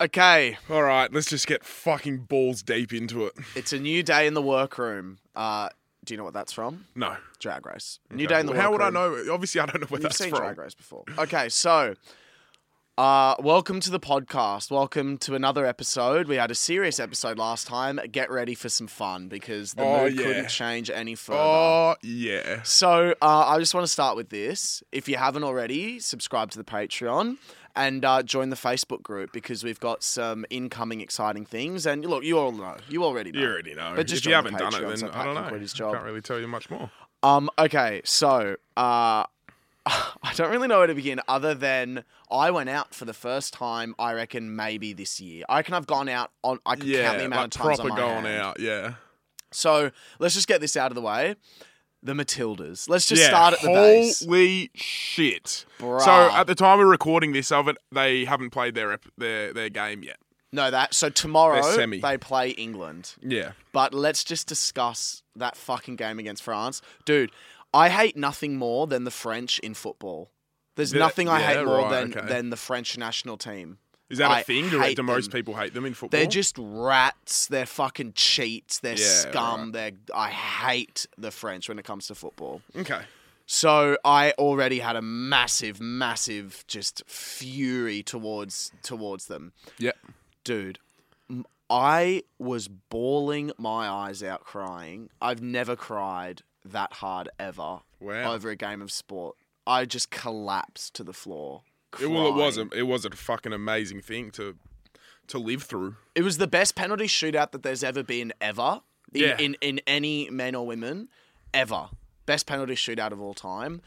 Okay, All right, let's just get fucking balls deep into it. it's a new day in the workroom. Uh, do you know what that's from? No. Drag Race. New Okay. day in the workroom. How would I know? Obviously, I don't know where You've that's seen from. Drag Race before. Okay, so uh, welcome to the podcast. Welcome to another episode. We had a serious episode last time. Get ready for some fun because the Oh, mood yeah. couldn't change any further. Oh yeah. So uh, I just want to start with this. If you haven't already, subscribe to the Patreon and uh, join the Facebook group because we've got some incoming exciting things. And look, you all know, you already know. You already know. But just if you join the haven't done Patreon it, so then Pat I don't can know. quit his job. Can't really tell you much more. Um. Okay. So, uh, I don't really know where to begin, other than I went out for the first time. I reckon maybe this year. I reckon I've gone out on. I can count the amount like of times proper on going hand. out. Yeah. So let's just get this out of the way. The Matildas. Let's just yeah. start at the base. Holy shit! Bruh. So at the time of recording this of it, they haven't played their their their game yet. No, that. So tomorrow semi. they play England. Yeah. But let's just discuss that fucking game against France. Dude, I hate nothing more than the French in football. There's Yeah, nothing I yeah, hate more right, than, okay. than the French national team. Is that a I thing? Do, do most people hate them in football? They're just rats. They're fucking cheats. They're Yeah, scum. They're I hate the French when it comes to football. okay. So I already had a massive, massive just fury towards towards them. Yeah. dude, I was bawling my eyes out crying. I've never cried that hard ever Wow. over a game of sport. I just collapsed to the floor. It, well, it was a it was a fucking amazing thing to to live through. It was the best penalty shootout that there's ever been ever in, Yeah. in, in any men or women ever. Best penalty shootout of all time.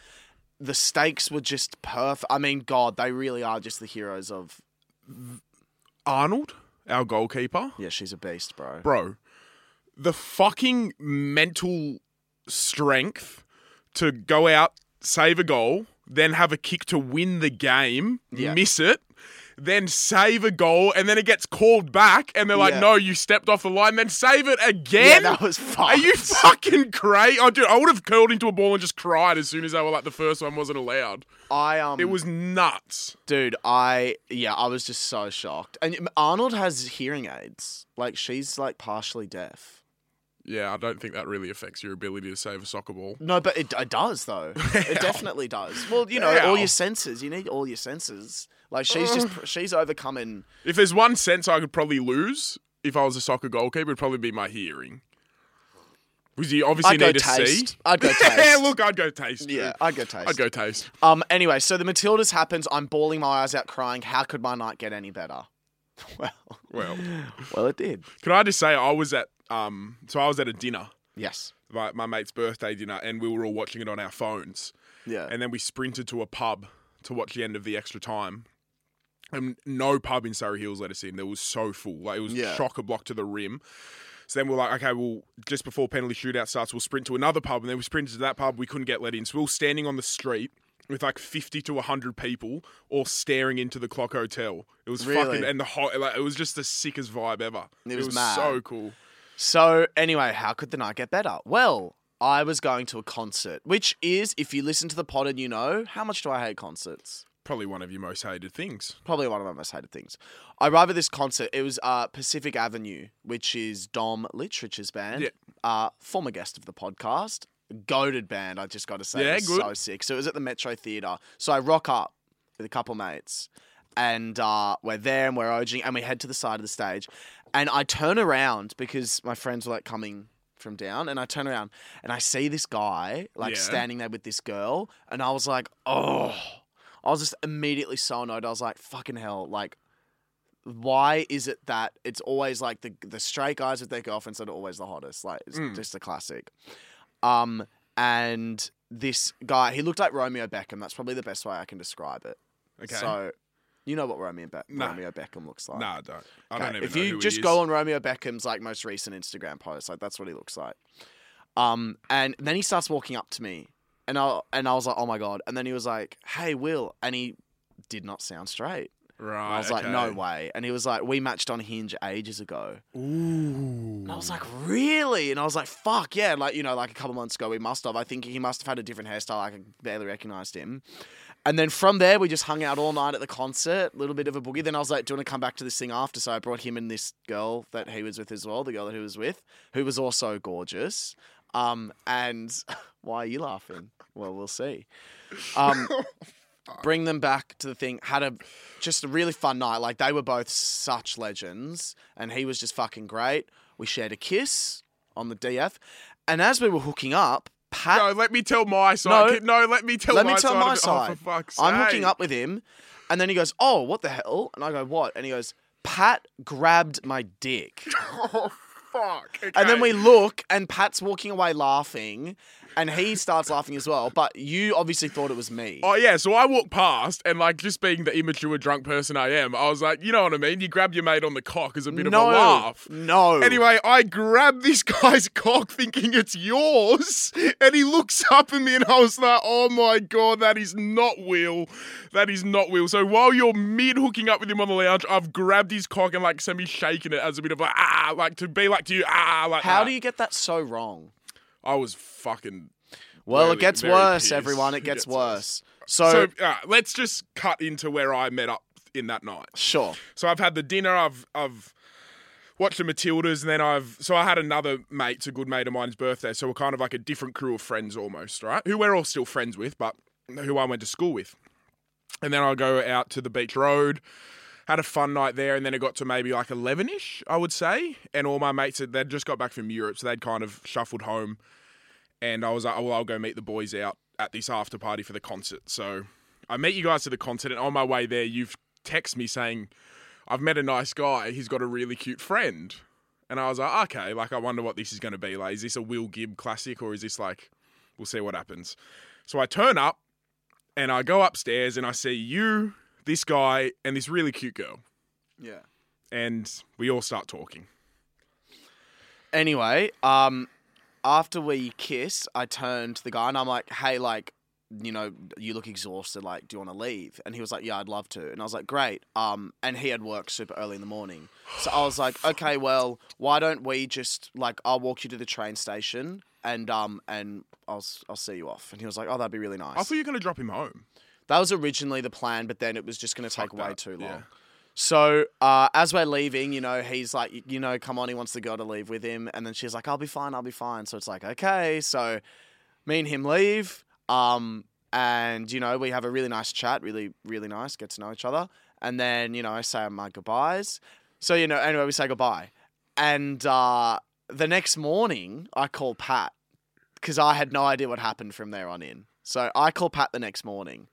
The stakes were just perfect. I mean, God, they really are just the heroes of. Arnold, our goalkeeper, Yeah, she's a beast, bro. bro, the fucking mental strength to go out, save a goal, then have a kick to win the game, Yeah. miss it, then save a goal, and then it gets called back, and they're like, Yeah. "No, you stepped off the line." Then save it again. Yeah, that was fun. Are you fucking crazy? Oh, dude, I would have curled into a ball and just cried as soon as they were like the first one wasn't allowed. I um. It was nuts. Dude, I yeah, I was just so shocked. And Arnold has hearing aids. Like she's like partially deaf. Yeah, I don't think that really affects your ability to save a soccer ball. No, but it, it does though. It definitely does. Well, you know, How? all your senses. You need all your senses. Like she's just she's overcoming. If there's one sense I could probably lose if I was a soccer goalkeeper, it'd probably be my hearing. Because you obviously I'd need to taste. see. I'd go yeah, taste. look, I'd go taste. Yeah, dude. I'd go taste. I'd go taste. Um. Anyway, so the Matildas happens. I'm bawling my eyes out, crying. How could my night get any better? Well, Well, well, it did. can I just say I was at um, so I was at a dinner, Yes. my, my mate's birthday dinner, and we were all watching it on our phones. Yeah. and then we sprinted to a pub to watch the end of the extra time. And no pub in Surry Hills let us in. It was so full. Like it was Yeah. chock a block to the rim. So then we're like, okay, well, just before penalty shootout starts, we'll sprint to another pub. And then we sprinted to that pub. We couldn't get let in. So we were standing on the street with like 50 to 100 people all staring into the Clock Hotel. It was Really? fucking, and the whole, like, it was just the sickest vibe ever. It was so mad. cool. So, anyway, how could the night get better? Well, I was going to a concert, which is, if you listen to the pod and you know, how much do I hate concerts? Probably one of your most hated things. Probably one of my most hated things. I arrived at this concert. It was uh, Pacific Avenue, which is Dom Litterature's band. Yeah. Uh, former guest of the podcast. Goaded band, I just got to say. Yeah, it was good. so sick. So it was at the Metro Theatre. So I rock up with a couple mates and uh, we're there and we're OGing and we head to the side of the stage. And I turn around because my friends were like coming from down and I turn around and I see this guy like Yeah. standing there with this girl and I was like, oh, I was just immediately so annoyed. I was like, fucking hell, like, why is it that it's always like the the straight guys with their girlfriends that are always the hottest? Like, it's Mm. just a classic. Um, and this guy, he looked like Romeo Beckham. That's probably the best way I can describe it. Okay. So, you know what Romeo, Be-. Romeo Beckham looks like. no, I don't. I Okay, don't even if know you who he just is. go on Romeo Beckham's like most recent Instagram post, like that's what he looks like. Um, and then he starts walking up to me, and I and I was like, oh my god. And then he was like, hey Will, and he did not sound straight. Right. And I was like, no way. And he was like, we matched on Hinge ages ago. Ooh. And I was like, really? And I was like, fuck yeah. Like, you know, like a couple months ago, we must have. I think he must have had a different hairstyle. I barely recognized him. And then from there, we just hung out all night at the concert, a little bit of a boogie. Then I was like, do you want to come back to this thing after? So I brought him and this girl that he was with as well, the girl that he was with, who was also gorgeous. Um, and why are you laughing? Well, we'll see. Um, bring them back to the thing. Had a just a really fun night. Like they were both such legends, and he was just fucking great. We shared a kiss on the DF, and as we were hooking up, Pat. No, let me tell my side. No. No, let me tell Let my me tell side. my oh, side. Oh, for fuck's I'm hooking up with him, and then he goes, "Oh, what the hell?" And I go, "What?" And he goes, "Pat grabbed my dick." Oh, fuck. Okay. And then we look, and Pat's walking away laughing, and he starts laughing as well. But you obviously thought it was me. Oh yeah, so I walked past and like just being the immature drunk person I am, I was like, you know what I mean? You grab your mate on the cock as a bit no, of a laugh. no. Anyway, I grab this guy's cock thinking it's yours, and he looks up at me, and I was like, "Oh my god, that is not Will. That is not Will." So while you're mid hooking up with him on the lounge, I've grabbed his cock and like semi shaking it as a bit of like ah, like to be like to you ah, like How that. do you get that so wrong? I was fucking. Well, it gets worse, pissed. everyone. It It gets, gets worse. So So, uh, let's just cut into where I met up in that night. sure. So I've had the dinner. I've I've watched the Matildas, and then I've so I had another mate, it's a good mate of mine's birthday. So we're kind of like a different crew of friends almost, right? Who we're all still friends with, but who I went to school with. And then I'll go out to the beach road. Had a fun night there, and then it got to maybe like eleven ish, I would say. And all my mates had they'd just got back from Europe, so they'd kind of shuffled home. And I was like, oh, well, I'll go meet the boys out at this after party for the concert. So I met you guys to the concert, and on my way there, you've texted me saying, I've met a nice guy. He's got a really cute friend. And I was like, okay, like, I wonder what this is going to be. Like, is this a Will Gibb classic or is this like, we'll see what happens. So I turn up and I go upstairs and I see you, this guy, and this really cute girl. Yeah. And we all start talking. Anyway, um, after we kiss, I turned to the guy and I'm like, hey, like, you know, you look exhausted. Like, do you want to leave? And he was like, yeah, I'd love to. And I was like, great. Um, and he had work super early in the morning. So I was like, okay, well, why don't we just like, I'll walk you to the train station and um, and I'll I'll see you off. And he was like, oh, that'd be really nice. I thought you were going to drop him home. That was originally the plan, but then it was just going to take Fuck way that, too long. yeah. So uh, as we're leaving, you know, he's like, you know, come on, he wants the girl to leave with him, and then she's like, I'll be fine, I'll be fine. So it's like, okay, so me and him leave, um, and you know, we have a really nice chat, really, really nice, get to know each other, and then you know, I say my goodbyes. So you know, anyway, we say goodbye, and uh, the next morning, I call Pat because I had no idea what happened from there on in. So I call Pat the next morning.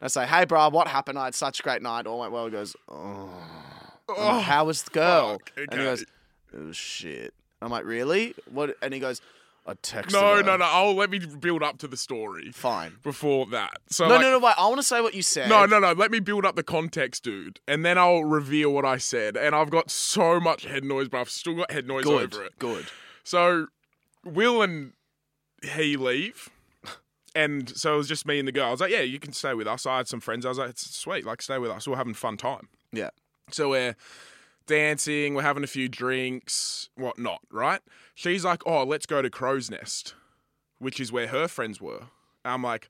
And I say, hey, bro, what happened? I had such a great night. All went well. He goes, oh. Oh, How was the girl? fuck, And he goes, it was shit. I'm like, really? What? And he goes, I texted No, her. no, no. I'll let me build up to the story Fine. before that. So No, like, no, no, wait. I want to say what you said. No, no, no. Let me build up the context, dude, and then I'll reveal what I said. And I've got so much head noise, but I've still got head noise Good. over it. Good. So, Will and he leave, and so it was just me and the girl. I was like, "Yeah, you can stay with us." I had some friends. I was like, "It's sweet, like stay with us. We're having fun time." Yeah. So we're dancing, we're having a few drinks, whatnot, right? She's like, "Oh, let's go to Crow's Nest," which is where her friends were. I'm like,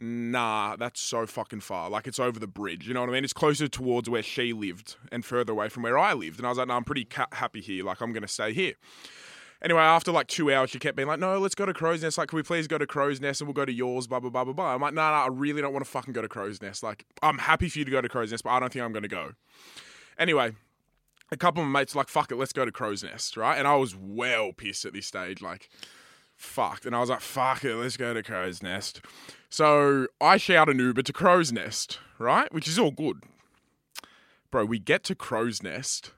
"Nah, that's so fucking far. Like it's over the bridge. You know what I mean? It's closer towards where she lived and further away from where I lived." And I was like, "No, I'm pretty ca- happy here. Like I'm gonna stay here." Anyway, after like two hours, she kept being like, "No, let's go to Crow's Nest. Like, can we please go to Crow's Nest and we'll go to yours?" Blah blah blah blah blah. I'm like, "No, no, I really don't want to fucking go to Crow's Nest. Like, I'm happy for you to go to Crow's Nest, but I don't think I'm gonna go." Anyway, a couple of my mates were like, fuck it, let's go to Crow's Nest, right? And I was well pissed at this stage, like, fucked. And I was like, fuck it, let's go to Crow's Nest. So I shout an Uber to Crow's Nest, right? Which is all good. Bro, we get to Crow's Nest.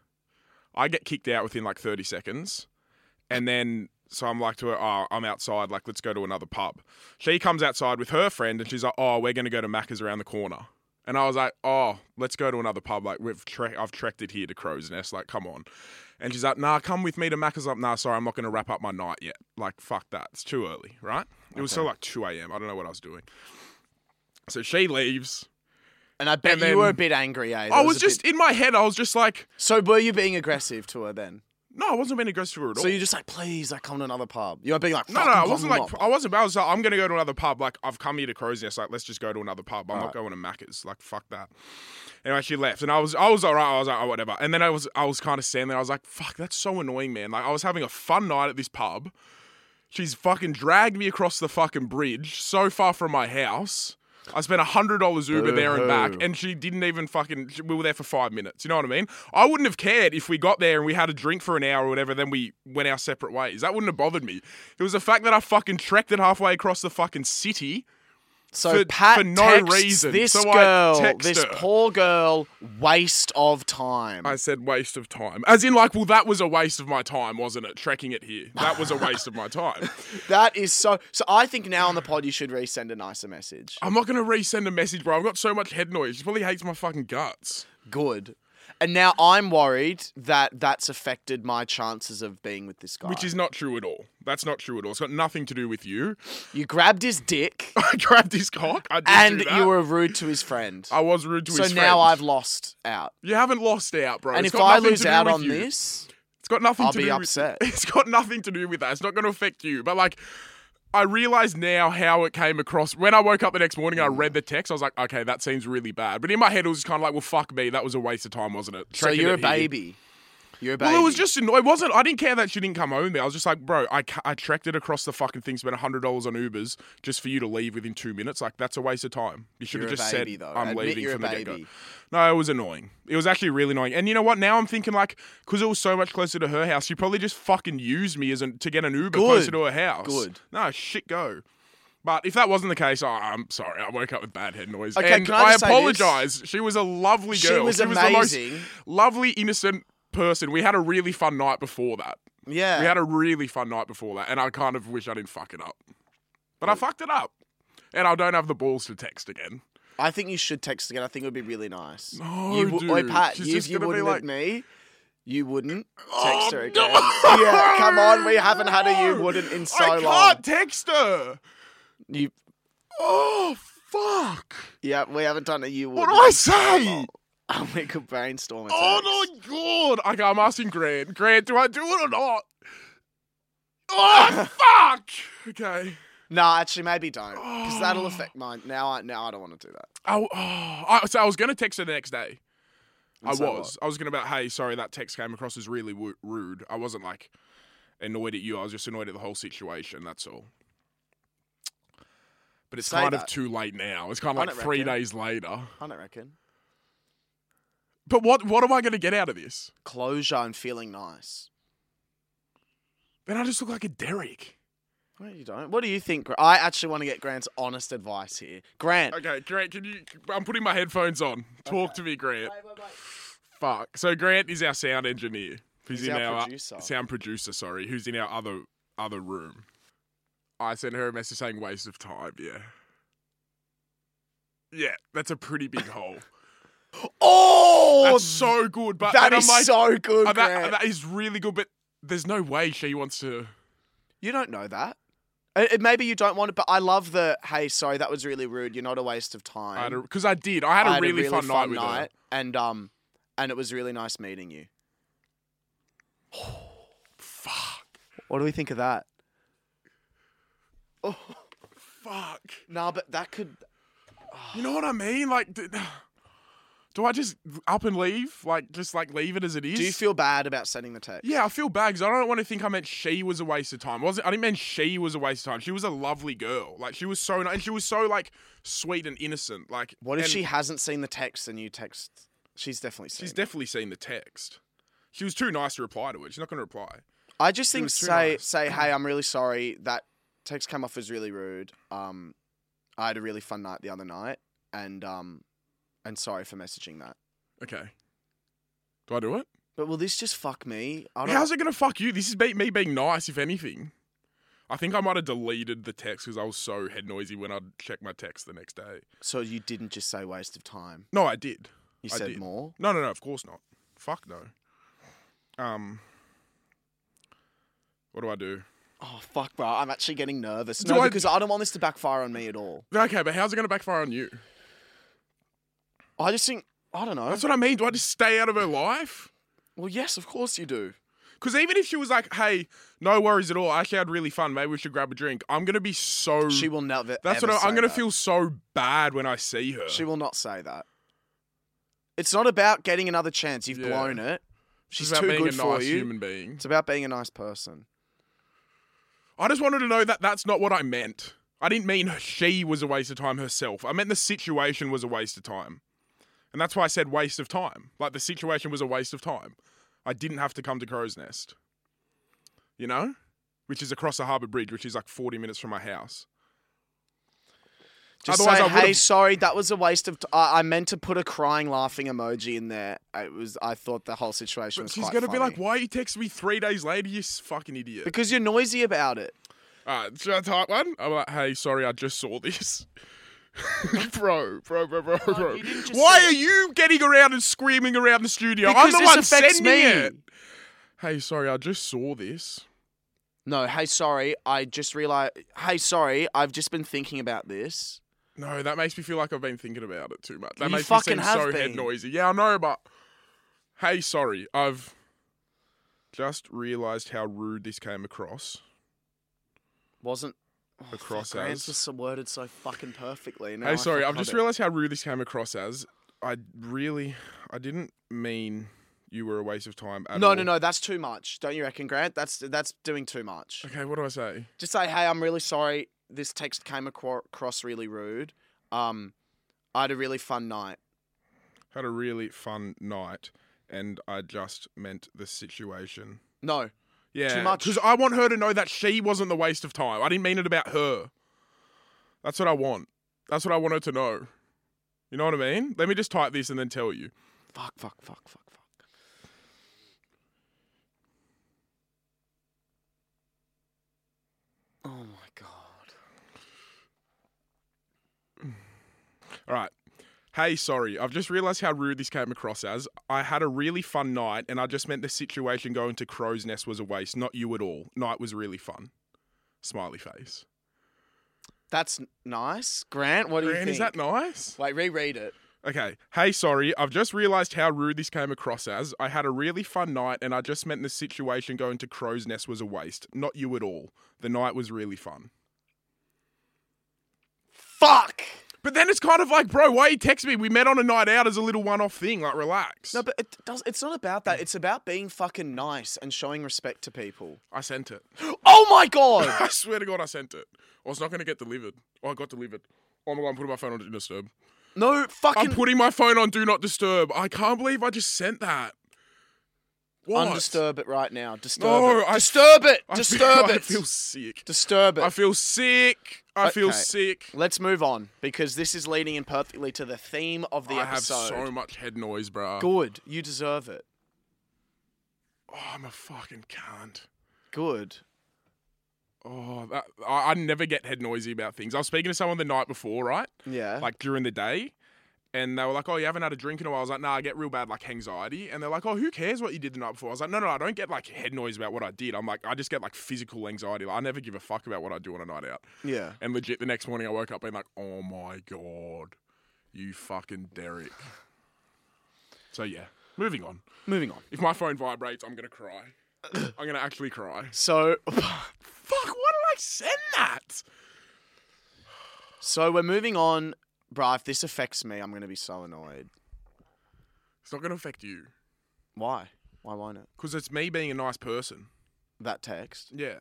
I get kicked out within like 30 seconds. And then, so I'm like to her, oh, I'm outside, like, let's go to another pub. She comes outside with her friend and she's like, oh, we're going to go to Macca's around the corner. And I was like, oh, let's go to another pub. Like, we've tre- I've trekked it here to Crow's Nest. Like, come on. And she's like, nah, come with me to Macca's. Like, nah, sorry, I'm not going to wrap up my night yet. Like, fuck that. It's too early, right? It was still like 2 a.m. I don't know what I was doing. So she leaves. And I bet And you were a bit angry, eh? I There was just bit- in my head. I was just like, So were you being aggressive to her then? No, I wasn't being aggressive at all. So you're just like, please, like, come to another pub. You weren't being like, No, no, I wasn't like, I wasn't. I was like, I'm gonna go to another pub. Like, I've come here to Crow's Nest. Like, let's just go to another pub. I'm not Alright. going to Macca's. Like, fuck that. Anyway, she left, and I was, I was alright. I was like, oh, whatever. And then I was, I was kind of standing there. I was like, fuck, that's so annoying, man. Like, I was having a fun night at this pub. She's fucking dragged me across the fucking bridge, so far from my house. I spent hundred dollars Uber there and back, uh-huh. and she didn't even fucking. We were there for five minutes. You know what I mean? I wouldn't have cared if we got there and we had a drink for an hour or whatever. Then we went our separate ways. That wouldn't have bothered me. It was the fact that I fucking trekked it halfway across the fucking city. So for- Pat for no texts reason. This So girl, this her. poor girl, waste of time. I said waste of time, as in like, well, that was a waste of my time, wasn't it? Trekking it here, that was a waste of my time. that is so. So I think now on the pod you should resend a nicer message. I'm not gonna resend a message, bro. I've got so much head noise. She probably hates my fucking guts. Good. And now I'm worried that that's affected my chances of being with this guy. Which is not true at all. That's not true at all. It's got nothing to do with you. you grabbed his dick I grabbed his cock. I did and do that. you were rude to his friend. I was rude to so his friend. So now. I've lost out. You haven't lost out, bro. and It's if I lose out on you. this, It's got nothing I'll to be do upset. with It's got nothing to do with that. It's not going to affect you. But like I realize now how it came across. When I woke up the next morning, I read the text. I was like, okay, that seems really bad. But in my head, it was kind of like, well, fuck me. That was a waste of time, wasn't it? so Trekking you're a it here. baby. You're a baby. Well, it was just annoying. It wasn't. I didn't care that she didn't come home me. I was just like, bro, I, I trekked it across the fucking thing, spent hundred dollars on Ubers just for you to leave within two minutes. Like that's a waste of time. You should have just baby, said, though. I'm Admit leaving from the get go. No, it was annoying. It was actually really annoying. And you know what? Now I'm thinking like, because it was so much closer to her house, she probably just fucking used me as an, to get an Uber Good. closer to her house. Good. No, shit, go. But if that wasn't the case, oh, I'm sorry. I woke up with bad head noise. Okay, and can I this? apologize. She was a lovely girl. She girl. was the most amazing. lovely, innocent person. We had a really fun night before that. yeah. We had a really fun night before that, and I kind of wish I didn't fuck it up. But I fucked it up. And I don't have the balls to text again. I think you should text again. I think it would be really nice. No, you, w- Oi. Pat, She's you, just if you gonna be wouldn't like- with me, you wouldn't Oh, text her no. again. Yeah, come on. We haven't had a you wouldn't in so I long. can't text her. You, Oh, fuck. yeah, we haven't done a you What wouldn't. do I say? Oh, could brainstorm a Oh, text. my God. Okay, I'm asking Grant. Grant, do I do it or not? Oh, fuck. Okay. No, actually, maybe don't, because that'll oh. affect mine. Now, I now I don't want to do that. I, oh, I, so I was going to text her the next day. And I so was. I was going to be like, hey, sorry, that text came across as really wo- rude. I wasn't like annoyed at you. I was just annoyed at the whole situation. That's all. But it's Say kind of too late now. It's kind of like three reckon. days later. I don't reckon. But what what am I going to get out of this? Closure and feeling nice. Then I just look like a Derek. No, you don't. What do you think? I actually want to get Grant's honest advice here. Grant, Okay, Grant, can you? I'm putting my headphones on. Talk to me, Grant. Fuck. So Grant is our sound engineer. Who's He's in our our, producer. sound producer? Sorry, who's in our other other room? I sent her a message saying waste of time. Yeah. Yeah, that's a pretty big hole. Oh, That's so good, but that is like, so good, that, that is really good, but there's no way she wants to. You don't know that. Uh, uh, Maybe you don't want it, but I love the hey, sorry, that was really rude. You're not a waste of time. Because I, did. I had a I really, fun, night with her. and um, and it was really nice meeting you. Fuck. What do we think of that? Oh, Fuck. Nah, but that could. You know what I mean? Like, do I just up and leave? Like, just like leave it as it is? Do you feel bad about sending the text? Yeah, I feel bad because I don't want to think I meant she was a waste of time. Wasn't I didn't mean she was a waste of time. She was a lovely girl. Like she was so nice, and she was so like sweet and innocent. Like What if and she hasn't seen the text and you text? She's definitely seen. She's it. definitely seen the text. She was too nice to reply to it. She's not going to reply. I just think say nice. say hey, I'm really sorry. That text came off as really rude. Um, I had a really fun night the other night, and um, and sorry for messaging that. Okay. Do I do it? But will this just fuck me? I don't. How's it to fuck you? This is be- me being nice, if anything. I think I might have deleted the text because I was so head noisy when I'd check my text the next day. So you didn't just say waste of time. No, I did. You I said did. more. No, no, no. Of course not. Fuck no. Um. What do I do? Oh fuck, bro! I'm actually getting nervous. Do No, I- because I don't want this to backfire on me at all. Okay, but how's it to backfire on you? I just think I don't know. That's what I mean. Do I just stay out of her life? Well, yes, of course you do. Because even if she was like, "Hey, no worries at all. I actually had really fun. Maybe we should grab a drink," I'm gonna be so. She will never. That's what I, I'm gonna that. feel so bad when I see her. She will not say that. It's not about getting another chance. You've Yeah. blown it. She's too good a for nice you. human being. It's about being a nice person. I just wanted to know that that's not what I meant. I didn't mean she was a waste of time herself. I meant the situation was a waste of time. And that's why I said waste of time. Like the situation was a waste of time. I didn't have to come to Crow's Nest. You know? Which is across the Harbour Bridge, which is like 40 minutes from my house. Just Otherwise, say, hey, sorry, that was a waste of. T- I-, I meant to put a crying, laughing emoji in there. It was. I thought the whole situation was she's going to be like, funny. why you text me three days later, you fucking idiot? because you're noisy about it. All right, should I type one? I'm like, hey, sorry, I just saw this. bro, bro, bro, bro, bro. Why are you getting around and screaming around the studio? Because I'm the one sending me. it. Hey, sorry, I just saw this. No, hey, sorry, I just realized. Hey, sorry, I've just been thinking about this. No, that makes me feel like I've been thinking about it too much. That You makes me seem so head noisy. Yeah, I know, but hey, sorry, I've just realised how rude this came across. Wasn't. Oh, Across Grant's as- just worded so fucking perfectly. Now Hey, sorry, I've just it. realised how rude this came across as. I really, I didn't mean you were a waste of time at No, all. no, no. That's too much. Don't you reckon, Grant? That's that's doing too much. Okay, what do I say? Just say, hey, I'm really sorry. This text came across really rude. Um, I had a really fun night. Had a really fun night, and I just meant the situation. No, Yeah, much. Because I want her to know that she wasn't the waste of time. I didn't mean it about her. That's what I want. That's what I want her to know. You know what I mean? Let me just type this and then tell you. fuck, fuck, fuck, fuck, fuck. Oh my god. All right. Hey, sorry. I've just realised how rude this came across as. I had a really fun night, and I just meant the situation going to Crow's Nest was a waste, not you at all. Night was really fun. Smiley face. That's nice, Grant. What do you Grant, think? is that nice? Wait, reread it. Okay. Hey, sorry. I've just realised how rude this came across as. I had a really fun night, and I just meant the situation going to Crow's Nest was a waste, not you at all. The night was really fun. Fuck. But then it's kind of like, bro, why you text me? We met on a night out as a little one-off thing. Like, relax. No, but it does. It's not about that. It's about being fucking nice and showing respect to people. I sent it. Oh my god. I swear to God, I sent it. Or it's not going to get delivered. Oh, I got delivered. Oh my God, I'm putting my phone on Do Not Disturb. No fucking I'm putting my phone on Do Not Disturb. I can't believe I just sent that. What? undisturb it right now. Disturb No, it. I- Disturb it. I feel- Disturb I feel sick. Disturb it. I feel sick. I feel Okay. sick. Let's move on because this is leading in perfectly to the theme of the I have episode. so much head noise, bro. Good. You deserve it. Oh, I'm a fucking cunt. Good. Oh, that, I, I never get head noisy about things. I was speaking to someone the night before, right? Yeah. Like during the day. And they were like, "Oh, you haven't had a drink in a while." I was like, "Nah, I get real bad like anxiety." And they're like, "Oh, who cares what you did the night before?" I was like, "No, no, I don't get like head noise about what I did. I'm like, I just get like physical anxiety. Like, I never give a fuck about what I do on a night out." yeah. And legit, the next morning I woke up being like, "Oh my god, you fucking Derek." So yeah, moving on. Moving on. If my phone vibrates, I'm gonna cry. I'm gonna actually cry. So, Fuck! Why did I send that? so we're moving on, bruh. If this affects me, I'm gonna be so annoyed. It's not gonna affect you Why? Why won't it? because it's me being a nice person. That text. Yeah.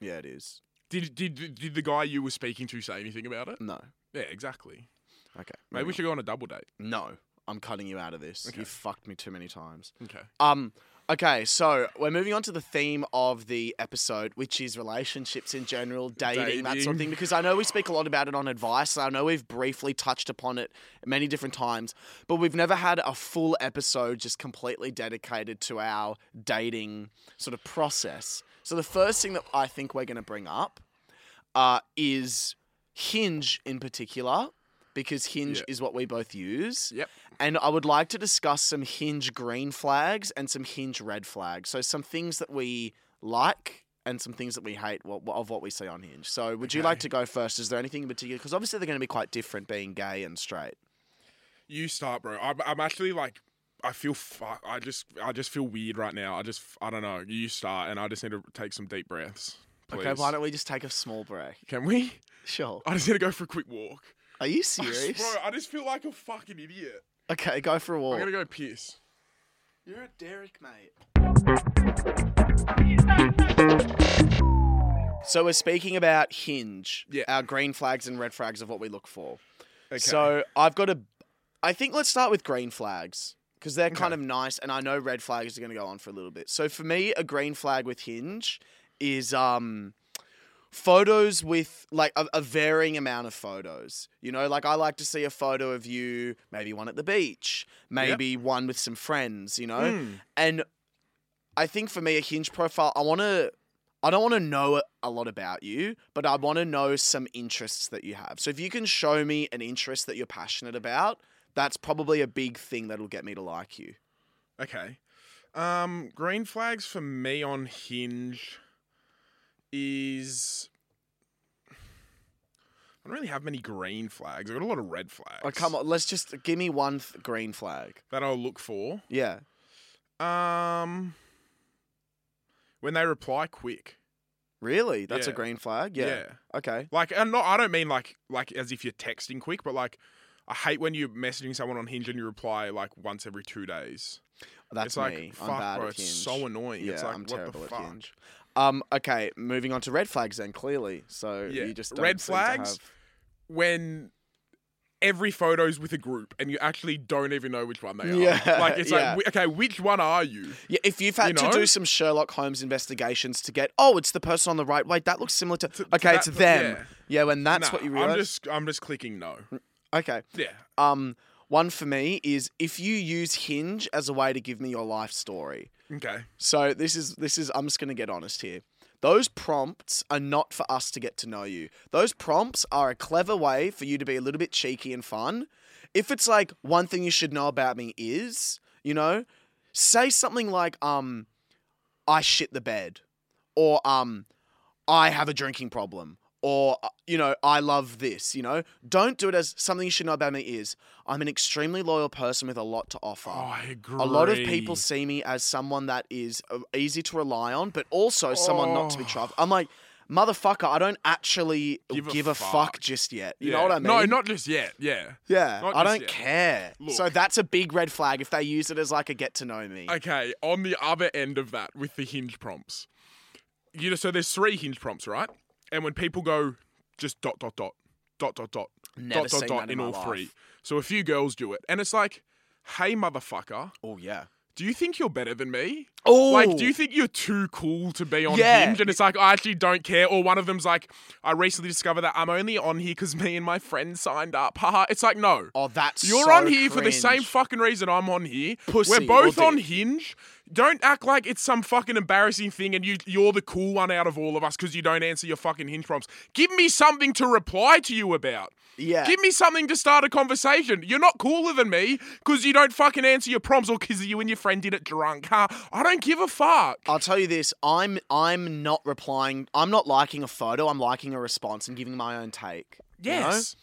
Yeah, it is. Did, did did the guy you were speaking to say anything about it? No. Yeah, exactly. Okay. Maybe we should go on a double date. No. I'm cutting you out of this. Okay. You fucked me too many times. Okay. Um. Okay, so we're moving on to the theme of the episode, which is relationships in general, dating, that sort of thing. Because I know we speak a lot about it on advice. And I know we've briefly touched upon it many different times, but we've never had a full episode just completely dedicated to our dating sort of process. So the first thing that I think we're going to bring up uh, is Hinge in particular, because Hinge Yeah. is what we both use. Yep. And I would like to discuss some hinge green flags and some hinge red flags. So some things that we like and some things that we hate of what we see on Hinge. So would you like to go first? Is there anything in particular? Because obviously they're going to be quite different being gay and straight. You start, bro. I'm, I'm actually like, I feel, fu- I just, I just feel weird right now. I just, I don't know. You start, and I just need to take some deep breaths. Please. Okay, why don't we just take a small break? Can we? Sure. I just need to go for a quick walk. Are you serious? bro, I just feel like a fucking idiot. Okay, go for a I'm walk. gonna go piss. You're a Derek, mate. So we're speaking about Hinge. Yeah. Our green flags and red flags of what we look for. Okay. So I've got a. I think let's start with green flags because they're kind of nice, and I know red flags are going to go on for a little bit. So for me, a green flag with Hinge is um photos with like a, a varying amount of photos. You know, like I like to see a photo of you, maybe one at the beach, maybe one with some friends. You know, Hmm. and I think for me, a Hinge profile, I want to. I don't want to know a lot about you, but I want to know some interests that you have. So if you can show me an interest that you're passionate about, that's probably a big thing that'll get me to like you. Okay. Um, green flags for me on Hinge is. I don't really have many green flags. I've got a lot of red flags. Oh, come on, let's just give me one th- green flag. That I'll look for. Yeah. Um, when they reply quick. Really? That's a green flag? Yeah. Okay. Like, and not. I don't mean like like as if you're texting quick, but like. I hate when you're messaging someone on Hinge and you reply like once every two days. That's it's like, me. fuck, I'm bad bro, at it's so annoying. Yeah, it's like, I'm what terrible the at? Hinge. Um, okay, moving on to red flags then, clearly. So Yeah. you just Red flags? have- when every photo's with a group and you actually don't even know which one they Yeah, are. Like it's yeah. like, okay, which one are you? Yeah, if you've had You to do some Sherlock Holmes investigations to get, oh, it's the person on the right. Wait, that looks similar to. to okay, that- it's them. yeah. Yeah, when that's Nah, what you I'm just I'm just clicking no. Okay. Yeah. Um, one for me is if you use Hinge as a way to give me your life story. Okay. So this is this is I'm just gonna get honest here. Those prompts are not for us to get to know you. Those prompts are a clever way for you to be a little bit cheeky and fun. If it's like one thing you should know about me is, you know, say something like um I shit the bed or um I have a drinking problem or uh, you know I love this, you know. Don't do it as something you should know about me is I'm an extremely loyal person with a lot to offer. Oh, I agree. A lot of people see me as someone that is uh, easy to rely on, but also someone not to be Oh. trusted. I'm like, motherfucker, I don't actually Give give a a, fuck. fuck. just yet. You Yeah. know what I mean? No, not just yet. Yeah. yeah, not I don't yet. care. So that's a big red flag if they use it as like a get to know me. Okay. On the other end of that, with the hinge prompts, you know, so there's three hinge prompts, right? And when people go just dot dot dot dot dot dot Never dot dot dot in in all three, so a few girls do it, and it's like, hey motherfucker, Oh yeah. do you think you're better than me? Oh, Like, do oh. you think you're too cool to be on Yeah. Hinge? And it's like, I actually don't care. Or one of them's like, I recently discovered that I'm only on here because me and my friend signed up. Haha. It's like, no. Oh, that's You're so on here for the same fucking reason I'm on here. Pussy We're both on. Hinge. Don't act like it's some fucking embarrassing thing and you you're the cool one out of all of us because you don't answer your fucking Hinge prompts. Give me something to reply to you about. Yeah. Give me something to start a conversation. You're not cooler than me because you don't fucking answer your prompts or because you and your friend did it drunk. Huh? I don't give a fuck. I'll tell you this: I'm I'm not replying. I'm not liking a photo. I'm liking a response and giving my own take. Yes. you know? Yes.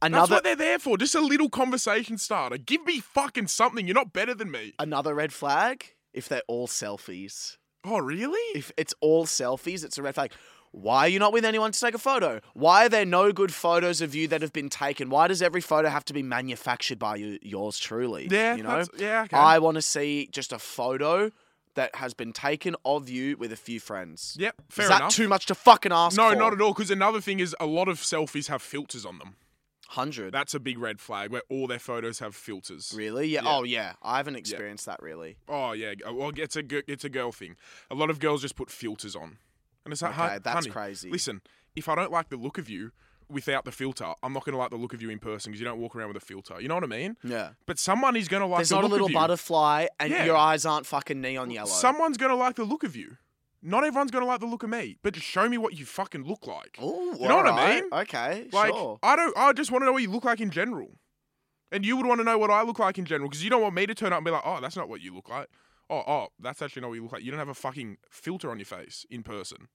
That's what they're there for. Just a little conversation starter. Give me fucking something. You're not better than me. another red flag if they're all selfies. Oh, really? If it's all selfies, it's a red flag. Why are you not with anyone to take a photo? Why are there no good photos of you that have been taken? Why does every photo have to be manufactured by you, yours truly? yeah, you know. yeah, okay. I want to see just a photo that has been taken of you with a few friends. Yep, fair is that enough. too much to fucking ask no, for? not at all. Because another thing is a lot of selfies have filters on them. Hundred. That's a big red flag where all their photos have filters. Really? Yeah. Yeah. Oh yeah. I haven't experienced that really. Oh yeah, well it's a it's a girl thing. A lot of girls just put filters on, and it's like, Okay, "Hun- that's honey, crazy. Listen, if I don't like the look of you without the filter, I'm not going to like the look of you in person because you don't walk around with a filter. You know what I mean? Yeah. But someone is going to like There's the not a little butterfly, and Yeah. your eyes aren't fucking neon yellow. Someone's going to like the look of you. Not everyone's going to like the look of me, but just show me what you fucking look like. Ooh, You know what I mean? Okay. Like sure. I don't. I just want to know what you look like in general, and you would want to know what I look like in general because you don't want me to turn up and be like, "Oh, that's not what you look like." Oh, oh, that's actually not what you look like. You don't have a fucking filter on your face in person.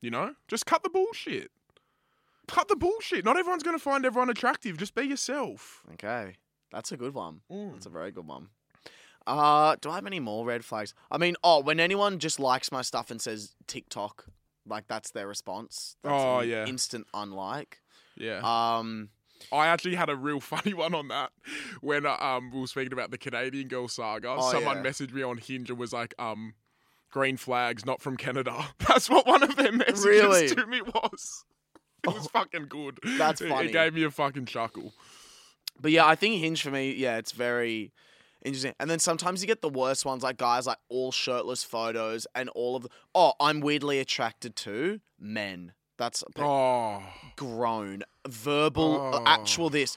You know, just cut the bullshit. Cut the bullshit. Not everyone's gonna find everyone attractive. Just be yourself. Okay. That's a good one. Mm. That's a very good one. Uh, do I have any more red flags? I mean, oh, when anyone just likes my stuff and says TikTok, like that's their response. That's Oh, an yeah. instant unlike. Yeah. Um, I actually had a real funny one on that when uh, um we were speaking about the Canadian girl saga. Oh, Someone yeah. messaged me on Hinge and was like, um, green flags, not from Canada. That's what one of their messages Really? to me was. It was fucking good. That's funny. It gave me a fucking chuckle. But yeah, I think Hinge for me, yeah, it's very interesting. And then sometimes you get the worst ones, like guys like all shirtless photos and all of the. Oh, I'm weirdly attracted to men. That's Oh, grown, verbal, uh, Oh. actual this.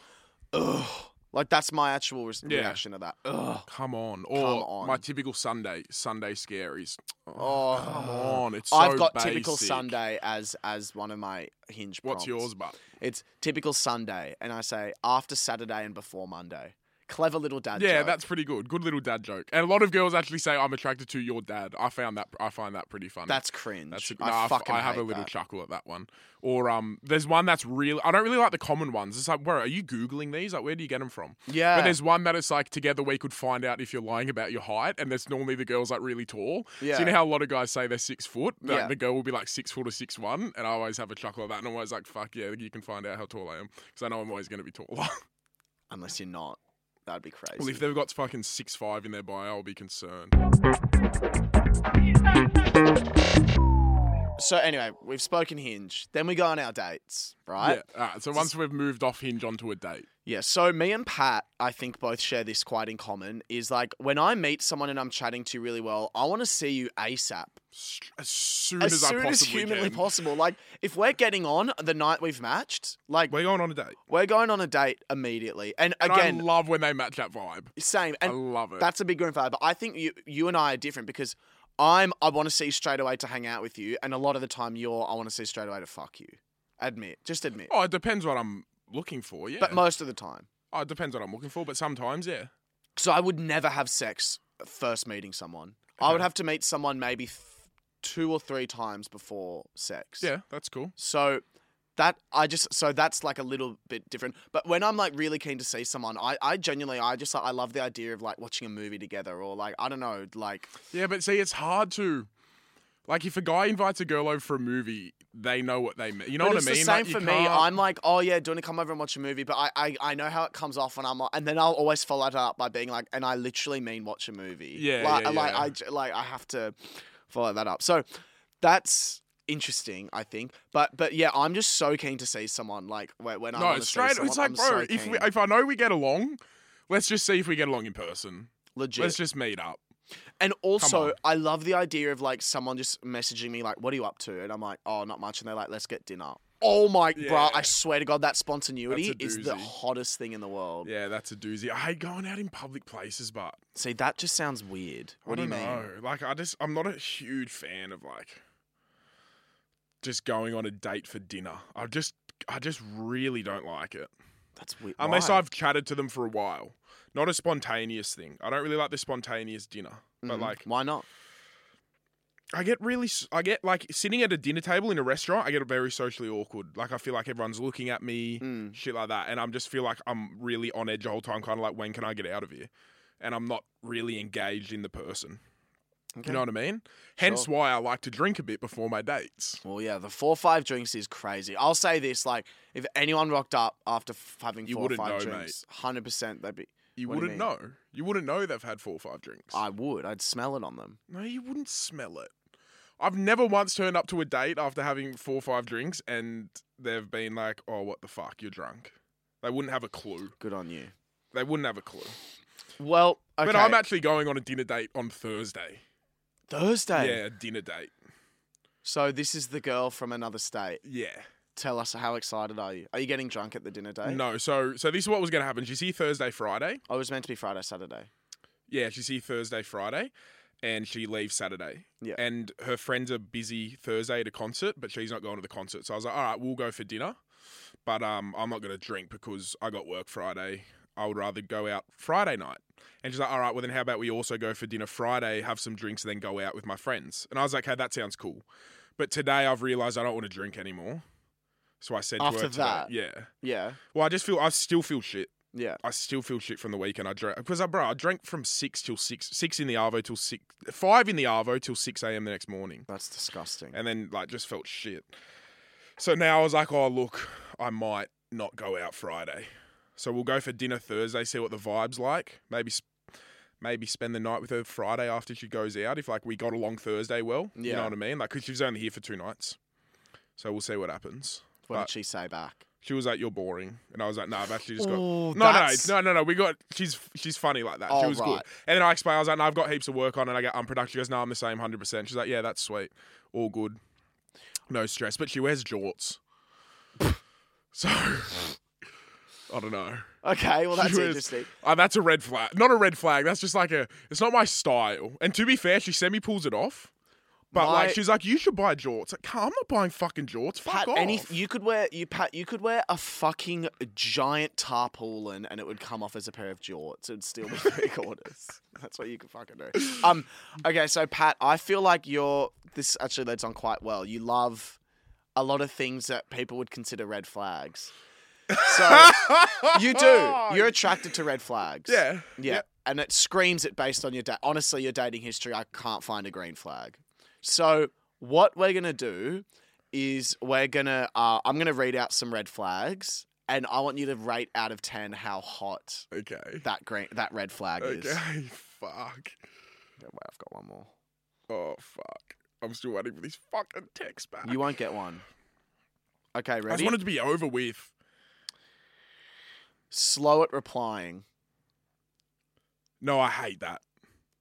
Ugh. Like that's my actual re- Yeah. reaction to that. Ugh. come on. Or on. my typical Sunday, Sunday scaries. Oh, Come on. It's so I've got typical basic. Sunday as as one of my Hinge. What's prompts. yours, but? It's typical Sunday, and I say after Saturday and before Monday. Clever little dad. Joke. Yeah, joke. that's pretty good. Good little dad joke. And a lot of girls actually say I'm attracted to your dad. I found that I find that pretty funny. that's cringe. That's I nah, I fucking I have a little that. chuckle at that one. Or um, there's one that's really I don't really like the common ones. It's like, where are you googling these? Like, where do you get them from? Yeah, But there's one that it's like together we could find out if you're lying about your height, and there's normally the girl's like really tall. So Yeah. you know how a lot of guys say they're six foot. Like, Yeah. The girl will be like six foot or six one, and I always have a chuckle at that, and I'm always like, fuck yeah, you can find out how tall I am because I know I'm always going to be taller. unless you're not. That'd be crazy. well, if they've got fucking six five in their bio, I'll be concerned. So anyway, we've spoken Hinge. Then we go on our dates, right? Yeah. So once we've moved off Hinge onto a date, Yeah, so me and Pat, I think both share this quite in common. Is like when I meet someone and I'm chatting to really well, I want to see you ASAP, as soon as, as, I soon as possibly humanly can. possible. Like if we're getting on the night we've matched, like We're going on a date. we're going on a date immediately. And, And again, I love when they match that vibe. same. I And love it. that's a big green flag. But I think you, you and I are different because I'm, I want to see straight away to hang out with you, and a lot of the time you're, I want to see straight away to fuck you. Admit, just admit. oh, it depends what I'm looking for. Yeah. But most of the time. oh, it depends what I'm looking for. But sometimes, yeah. So I would never have sex first meeting someone. I would have to meet someone maybe th- two or three times before sex. Yeah, that's cool. So that I just so that's like a little bit different. But when I'm like really keen to see someone, I I genuinely I just I love the idea of like watching a movie together or like I don't know like Yeah, but see, it's hard to. Like, if a guy invites a girl over for a movie, they know what they mean. You know but what it's I mean? the same Like, for me. I'm like, oh yeah, do you want to come over and watch a movie? But I, I, I know how it comes off, and I'm like, and then I'll always follow it up by being like, and I literally mean watch a movie. Yeah, like, yeah, like yeah. I j- like I have to follow that up. So that's interesting, I think. But but yeah, I'm just so keen to see someone like when, when I No, want it's to straight. someone, It's like, I'm bro, so if we, if I know we get along, let's just see if we get along in person. legit. Let's just meet up. And also. I love the idea of like someone just messaging me like, "What are you up to?" And I'm like, "Oh, not much." And they're like, "Let's get dinner." Oh my, bro! I swear to God, that spontaneity is the hottest thing in the world. Yeah, that's a doozy. I hate going out in public places, but See, that just sounds weird. What do you don't mean? Like, I just, I'm not a huge fan of like just going on a date for dinner. I just, I just really don't like it. That's weird. Unless Why? I've chatted to them for a while. Not a spontaneous thing. I don't really like the spontaneous dinner. But Mhm. like, why not? I get really, I get like sitting at a dinner table in a restaurant. I get very socially awkward. Like I feel like everyone's looking at me, Mm. shit like that, and I'm just feel like I'm really on edge the whole time. Kind of like, when can I get out of here? And I'm not really engaged in the person. Okay. You know what I mean? Hence Sure. why I like to drink a bit before my dates. Well, yeah, the four or five drinks is crazy. I'll say this: like, if anyone rocked up after f- having You four or five know, drinks, hundred percent, they'd be. You do you wouldn't know. You wouldn't know they've had four or five drinks. I would. I'd smell it on them. No, you wouldn't smell it. I've never once turned up to a date after having four or five drinks and they've been like, oh, what the fuck, you're drunk. They wouldn't have a clue. Good on you. They wouldn't have a clue. Well, okay. But I'm actually going on a dinner date on Thursday. Thursday. Yeah, a dinner date. So this is the girl from another state. Yeah. Tell us how excited are you? Are you getting drunk at the dinner date? No, so so this is what was going to happen. She's here Thursday, Friday. Oh, it was meant to be Friday, Saturday. Yeah, she's here Thursday, Friday, and she leaves Saturday. Yeah. And her friends are busy Thursday at a concert, but she's not going to the concert. So I was like, all right, we'll go for dinner, but um, I'm not going to drink because I got work Friday. I would rather go out Friday night. And she's like, all right, well then how about we also go for dinner Friday, have some drinks, and then go out with my friends. And I was like, hey, that sounds cool. But today I've realised I don't want to drink anymore. So I said to After her today, that? yeah. Yeah. Well, I just feel I still feel shit. Yeah. I still feel shit from the weekend. I drank because I uh, bro, I drank from six till six, six in the arvo till six, five in the arvo till six a.m. the next morning, That's disgusting. and then like just felt shit. So now I was like, oh look, I might not go out Friday, so we'll go for dinner Thursday. See what the vibes like. Maybe. Maybe spend the night with her Friday after she goes out. If like we got along Thursday well, you know what I mean. Like, cause she was only here for two nights, so we'll see what happens. What but- did she say back? She was like, "You're boring," and I was like, "No, I've actually just got Oh, no, no, that's- no, no, no. We got she's she's funny like that. she Oh, was good." And then I explained, I was like, "No, I've got heaps of work on, and I get unproductive." She goes, "No, I'm the same, hundred percent." She's like, "Yeah, that's sweet, all good, no stress." But she wears jorts, so I don't know. Okay, well that's was- interesting. Uh, that's a red flag. Not a red flag. That's just like a. It's not my style. And to be fair, she semi pulls it off. But My- like, she's like, "You should buy jorts." Like, I'm not buying fucking jorts. Fuck off." any you could wear you Pat you could wear a fucking giant tarpaulin and it would come off as a pair of jorts. It'd still be three quarters. That's what you could fucking do. Um, okay, so Pat, I feel like you're this actually leads on quite well. You love a lot of things that people would consider red flags. So you do. You're attracted to red flags. Yeah. Yeah. Yep. And it screams it based on your da- honestly your dating history. I can't find a green flag. So what we're gonna do is we're gonna uh, I'm gonna read out some red flags, and I want you to rate out of ten how hot Okay. that green that red flag is. Okay. Fuck. Wait, I've got one more. Oh fuck. I'm still waiting for this fucking text back. You won't get one. Okay, ready. I just wanted to be over with. Slow at replying. No, I hate that.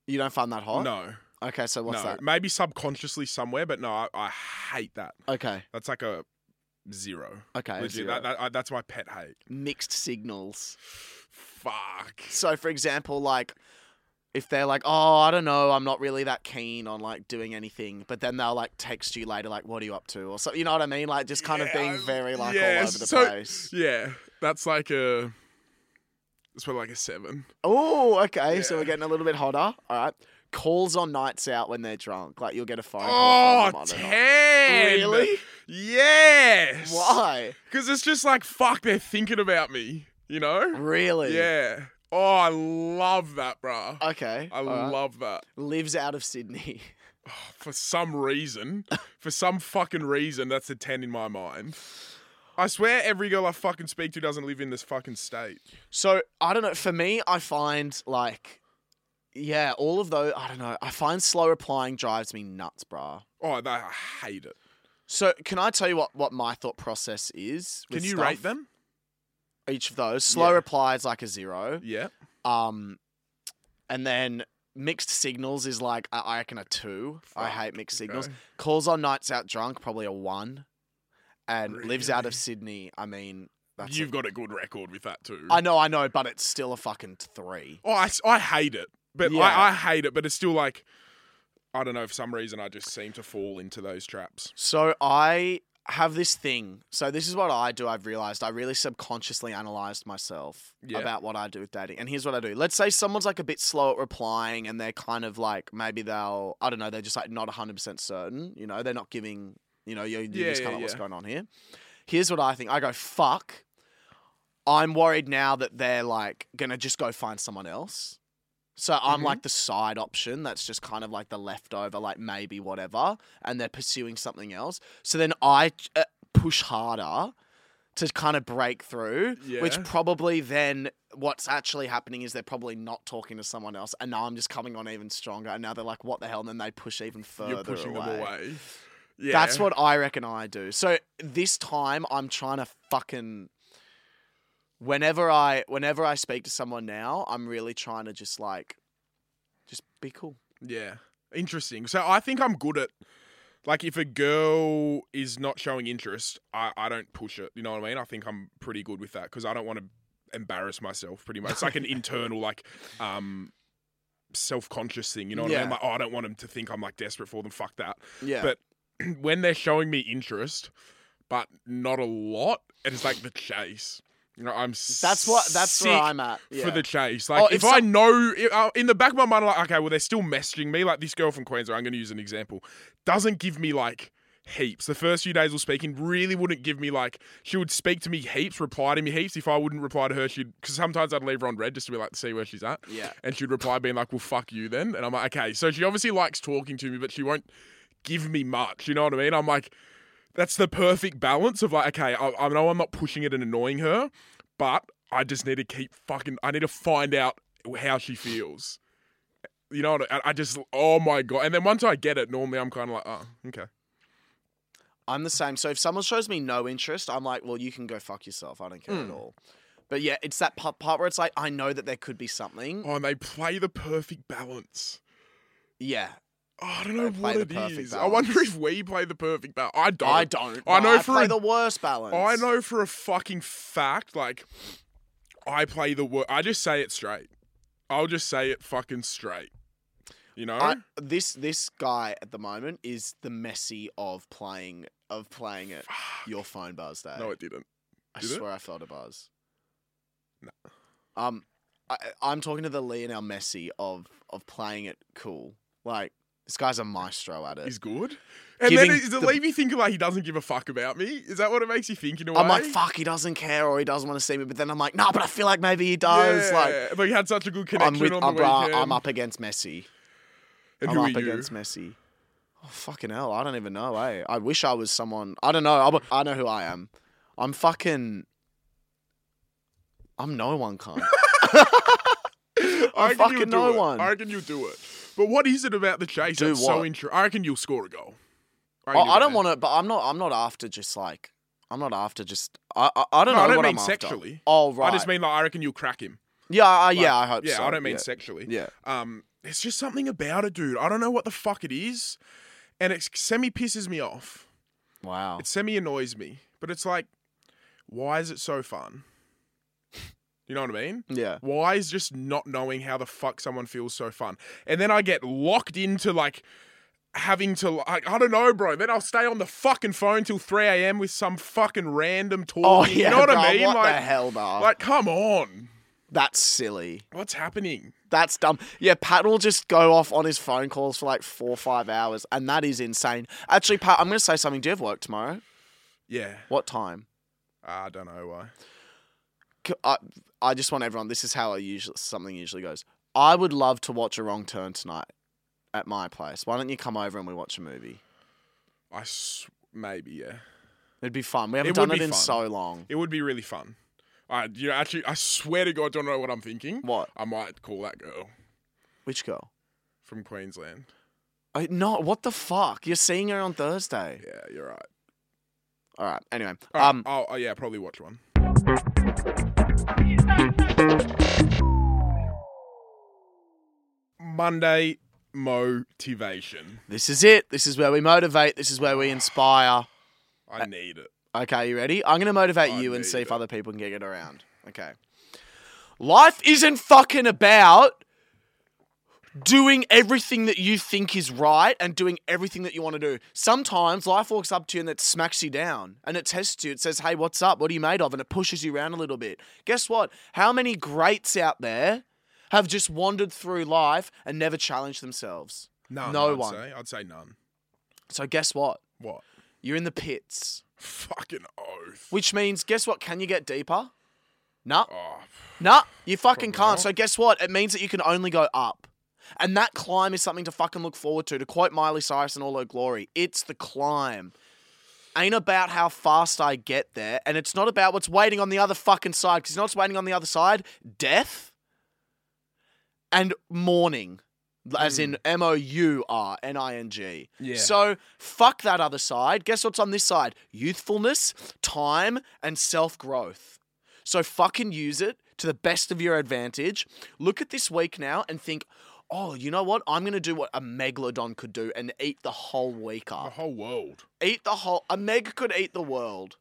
You don't find that hot? No. Okay, so what's no. that? Maybe subconsciously somewhere, but no, I, I hate that. Okay, That's like a zero. okay. Legit, zero. that, that, I, that's my pet hate. Mixed signals. Fuck. So, for example, like if they're like, "Oh, I don't know, I'm not really that keen on like doing anything," but then they'll like text you later, like, "What are you up to?" or so. You know what I mean? Like just kind of being very like yeah, all over the so- place. Yeah, that's like a. It's probably like a seven. Oh, okay. So we're getting a little bit hotter. All right. Calls on nights out when they're drunk. Like you'll get a phone call Oh, from them on a night. 10. Really? Yes. Why? Because it's just like, fuck, they're thinking about me, you know? Really? Yeah. Oh, I love that, bruh. Okay. I right. love that. Lives out of Sydney. For some reason, for some fucking reason, that's a 10 in my mind. I swear every girl I fucking speak to doesn't live in this fucking state. So I don't know. For me, I find like, yeah, all of those. I don't know. I find slow replying drives me nuts, brah. Oh, that, I hate it. So can I tell you what what my thought process is? Can you stuff? rate them? Each of those. Slow Yeah. reply is like a zero. Yeah. Um, and then mixed signals is like I, I reckon a two. I Fuck, hate mixed signals. okay. Calls on nights out drunk probably a one, and lives out of Sydney. I mean, that's. You've a, got a good record with that too. I know, I know, but it's still a fucking three. Oh, I, I hate it. But Yeah. I, I hate it, but it's still like, I don't know, for some reason I just seem to fall into those traps. So I have this thing. So this is what I do. I've realized I really subconsciously analyzed myself Yeah. about what I do with dating. And here's what I do. Let's say someone's like a bit slow at replying and they're kind of like maybe they'll I don't know, they're just like not 100% certain, you know, they're not giving, you know, you, you Yeah, just kind yeah, of what's yeah. going on here. Here's what I think. I go, "Fuck. I'm worried now that they're like going to just go find someone else." So I'm Mhm. like the side option that's just kind of like the leftover, like maybe whatever, and they're pursuing something else. So then I uh, push harder to kind of break through, which probably then what's actually happening is they're probably not talking to someone else, and now I'm just coming on even stronger, and now they're like, "What the hell?" And then they push even further You're pushing away. them away. Yeah. That's what I reckon I do. So this time I'm trying to fucking whenever I whenever I speak to someone now, I'm really trying to just like just be cool. Yeah. Interesting. So I think I'm good at like if a girl is not showing interest, I, I don't push it. You know what I mean? I think I'm pretty good with that because I don't want to embarrass myself pretty much. It's like an internal like um self-conscious thing, you know what I mean? Like, oh, I don't want them to think I'm like desperate for them. Fuck that. Yeah. But when they're showing me interest, but not a lot, it's like the chase. You know, I'm that's what that's where I'm at. Yeah. for the chase. Like, Oh, if, if I know if, uh, in the back of my mind, I'm like, okay, well, they're still messaging me. Like this girl from Queensland, I'm going to use an example, doesn't give me like heaps. The first few days of speaking really wouldn't give me like she would speak to me heaps, reply to me heaps. If I wouldn't reply to her, she'd because sometimes I'd leave her on read just to be like to see where she's at. Yeah. And she'd reply being like, "Well, fuck you then." And I'm like, "Okay." So she obviously likes talking to me, but she won't give me much. You know what I mean? I'm like, that's the perfect balance of like, okay, I, I know I'm not pushing it and annoying her, but I just need to keep fucking. I need to find out how she feels. You know, what I, I just, oh my god! And then once I get it, normally I'm kind of like, oh, okay. I'm the same. So if someone shows me no interest, I'm like, well, you can go fuck yourself. I don't care at Mm. all. But yeah, it's that part where it's like, I know that there could be something. Oh, and they play the perfect balance. Yeah. Oh, I don't know what the it is. I wonder if we play the perfect balance. I don't. I don't. I know I for play a- the worst balance. I know for a fucking fact, like, I play the word. I just say it straight. I'll just say it fucking straight. You know? I, this this guy at the moment is the Messi of playing of playing it. Your phone buzz day. no, it didn't. I did it? swear I felt a buzz. No. Um, I, I'm talking to the Lionel Messi of of playing it cool. Like this guy's a maestro at it. He's good. And Giving then does it the- leave you thinking like he doesn't give a fuck about me? Is that what it makes you think in a way? I'm like, fuck, he doesn't care or he doesn't want to see me. But then I'm like, nah, but I feel like maybe he does. Yeah. Like, Like, he had such a good I'm connection with, on I'm, the weekend. I'm up against Messi. And I'm who up are you? against Messi. Oh fucking hell! I don't even know. Eh? I wish I was someone. I don't know. I, I know who I am. I'm fucking. I'm no one, cunt. I I'm you'll fucking no it. one. I reckon you'll do it. But what is it about the chase Do that's so interesting? I reckon you'll score a goal. I, reckon I don't want to, but I'm not. I'm not after just like. I'm not after just. I. I, I don't No, know I don't what mean I'm after. sexually. Oh right. I just mean like I reckon you'll crack him. Yeah. Uh, yeah. I hope so. Yeah, so. I don't mean yeah. sexually. Yeah. Um, it's just something about it, dude. I don't know what the fuck it is, and it semi pisses me off. Wow. It semi annoys me, but it's like, why is it so fun? You know what I mean? Yeah. Why is just not knowing how the fuck someone feels so fun? And then I get locked into like having to like I don't know, bro. Then I'll stay on the fucking phone till three a.m. with some fucking random talk. Oh yeah. you know what bro, I mean? What like, the hell, bro? like, come on, That's silly. what's happening? That's dumb. Yeah, Pat will just go off on his phone calls for like four or five hours, and that is insane. Actually, Pat, I'm going to say something. Do you have work tomorrow? Yeah, What time? Ah, I don't know why. I, I just want everyone. This is how I usually something usually goes. I would love to watch a wrong turn tonight at my place. Why don't you come over and we watch a movie? I s- maybe yeah. It'd be fun. We haven't It done would it be in fun. so long. It would be really fun. I you know actually I swear to God, I don't know what I'm thinking. What? I might call that girl Which girl? from Queensland. I, no, what the fuck? You're seeing her on Thursday. Yeah, you're right. All right. Anyway, All right, um, I'll, oh yeah, probably watch one. Monday motivation. this is it. This is where we motivate. This is where we inspire. I uh, need it. Okay, you ready? I'm going to motivate I you and see if other people can get it around. Okay. Life isn't fucking about doing everything that you think is right and doing everything that you want to do. Sometimes life walks up to you and it smacks you down and it tests you. It says, hey, what's up? What are you made of? And it pushes you around a little bit. Guess what? How many greats out there have just wandered through life and never challenged themselves? None. No I'd one. Say. I'd say none. So, guess what? What? You're in the pits. Fucking oath. Which means, guess what? Can you get deeper? No. Oh, Nah, you fucking can't. So guess what? It means that you can only go up. And that climb is something to fucking look forward to. To quote Miley Cyrus in all her glory, it's the climb. Ain't about how fast I get there, and it's not about what's waiting on the other fucking side. Because you know what's waiting on the other side? Death and mourning, as in hmm. M O U R N I N G. Yeah. So fuck that other side. Guess what's on this side? Youthfulness, time, and self growth. So fucking use it to the best of your advantage. Look at this week now and think, oh, you know what? I'm going to do what a megalodon could do and eat the whole week up. the whole world. Eat the whole. A meg could eat the world.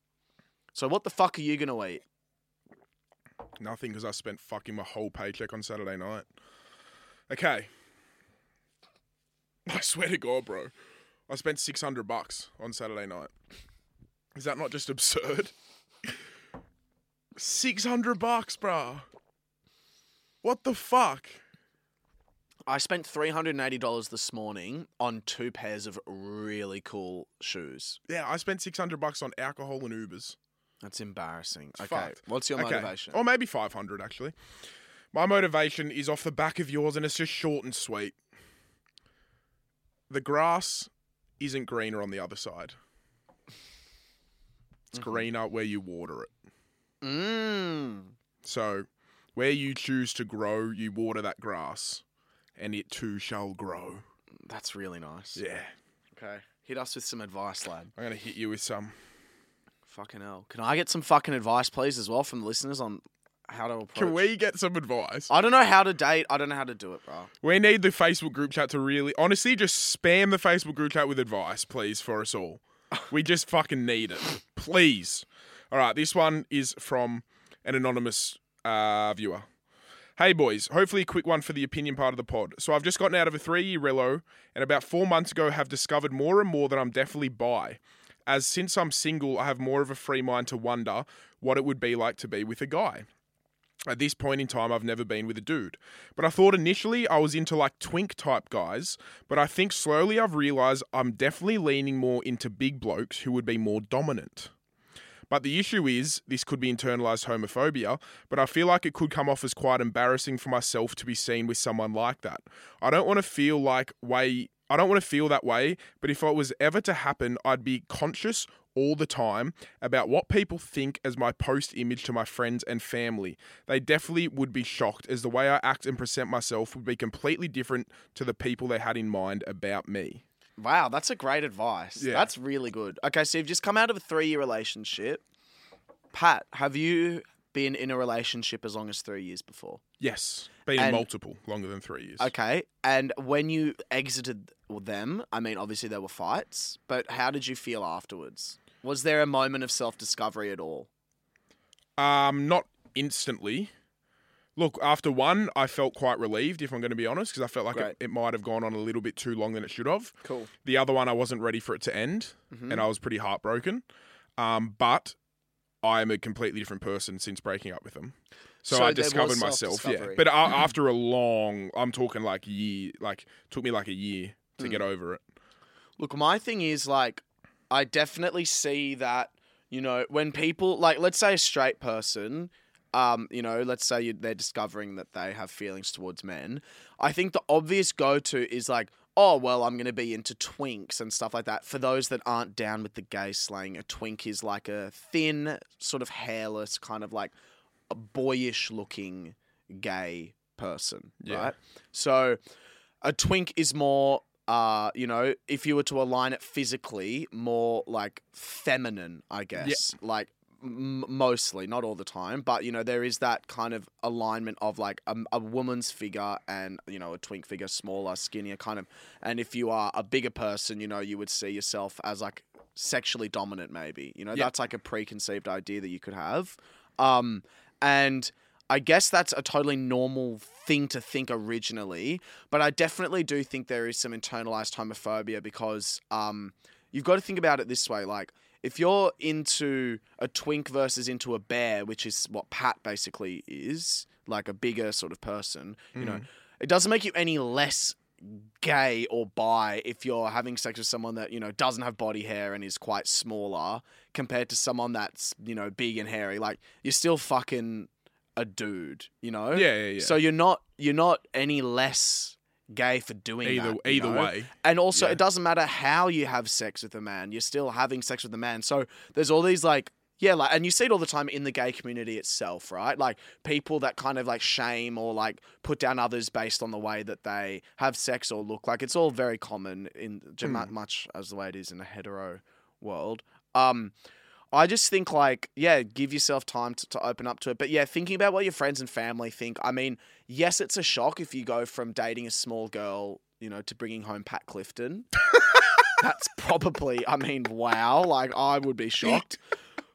So what the fuck are you going to eat? Nothing because I spent fucking my whole paycheck on Saturday night. Okay. I swear to God, bro. I spent 600 bucks on Saturday night. Is that not just absurd? 600 bucks, bro. What the fuck? I spent three hundred and eighty dollars this morning on two pairs of really cool shoes. Yeah, I spent six hundred bucks on alcohol and Ubers. That's embarrassing. It's okay, fucked. what's your Okay. motivation? Or maybe five hundred actually. My motivation is off the back of yours, and it's just short and sweet. The grass isn't greener on the other side. It's Mm-hmm. greener where you water it. Mmm. So, where you choose to grow, you water that grass, and it too shall grow. That's really nice. Yeah. Okay. Hit us with some advice, lad. I'm going to hit you with some. Fucking hell. Can I get some fucking advice, please, as well, from the listeners on how to approach? Can we get some advice? I don't know how to date. I don't know how to do it, bro. We need the Facebook group chat to really, honestly, just spam the Facebook group chat with advice, please, for us all. We just fucking need it. Please. All right, this one is from an anonymous uh, viewer. Hey boys, hopefully a quick one for the opinion part of the pod. So I've just gotten out of a three-year relo, and about four months ago have discovered more and more that I'm definitely bi. As since I'm single, I have more of a free mind to wonder what it would be like to be with a guy. At this point in time, I've never been with a dude. But I thought initially I was into like twink type guys, but I think slowly I've realized I'm definitely leaning more into big blokes who would be more dominant. But the issue is, this could be internalized homophobia, but I feel like it could come off as quite embarrassing for myself to be seen with someone like that. I don't want to feel like way I don't want to feel that way, but if it was ever to happen, I'd be conscious all the time about what people think as my post image to my friends and family. They definitely would be shocked as the way I act and present myself would be completely different to the people they had in mind about me. Wow, that's a great advice. Yeah. That's really good. Okay, so you've just come out of a three year relationship. Pat, have you been in a relationship as long as three years before? Yes, been in And- multiple, longer than three years. Okay, and when you exited them, I mean, obviously there were fights, but how did you feel afterwards? Was there a moment of self discovery at all? Um, not instantly. Look, after one, I felt quite relieved, if I'm going to be honest, because I felt like it, it might have gone on a little bit too long than it should have. Cool. The other one, I wasn't ready for it to end, Mm-hmm. and I was pretty heartbroken. Um, but I am a completely different person since breaking up with them. So, So I discovered myself, yeah. But a after a long, I'm talking like year, like took me like a year to Hmm. get over it. Look, my thing is like, I definitely see that, you know, when people, like, let's say a straight person, um, you know, let's say you, they're discovering that they have feelings towards men. I think the obvious go to is like, oh, well, I'm going to be into twinks and stuff like that. For those that aren't down with the gay slang, a twink is like a thin, sort of hairless, kind of like a boyish looking gay person, Yeah. right? So a twink is more uh, you know, if you were to align it physically, more like feminine, I guess. Like m- mostly, not all the time, but you know, there is that kind of alignment of like a, a woman's figure and you know a twink figure, smaller, skinnier, kind of. And if you are a bigger person, you know, you would see yourself as like sexually dominant, maybe. You know, Yeah. that's like a preconceived idea that you could have. Um, and I guess that's a totally normal thing to think originally, but I definitely do think there is some internalized homophobia because um, you've got to think about it this way: like if you're into a twink versus into a bear, which is what Pat basically is, like a bigger sort of person, you know, mm. it doesn't make you any less gay or bi if you're having sex with someone that you know doesn't have body hair and is quite smaller compared to someone that's you know big and hairy. Like you're still fucking a dude you know? Yeah, yeah, yeah. so you're not you're not any less gay for doing either that, either know? way, and also Yeah. it doesn't matter how you have sex with a man you're still having sex with a man. So there's all these like yeah like and you see it all the time in the gay community itself right? Like people that kind of like shame or like put down others based on the way that they have sex or look. Like it's all very common in mu- much as the way it is in a hetero world. Um I just think like yeah, give yourself time to, to open up to it. But yeah, thinking about what your friends and family think. I mean, yes, it's a shock if you go from dating a small girl, you know, to bringing home Pat Clifton. That's probably, I mean, wow. Like I would be shocked.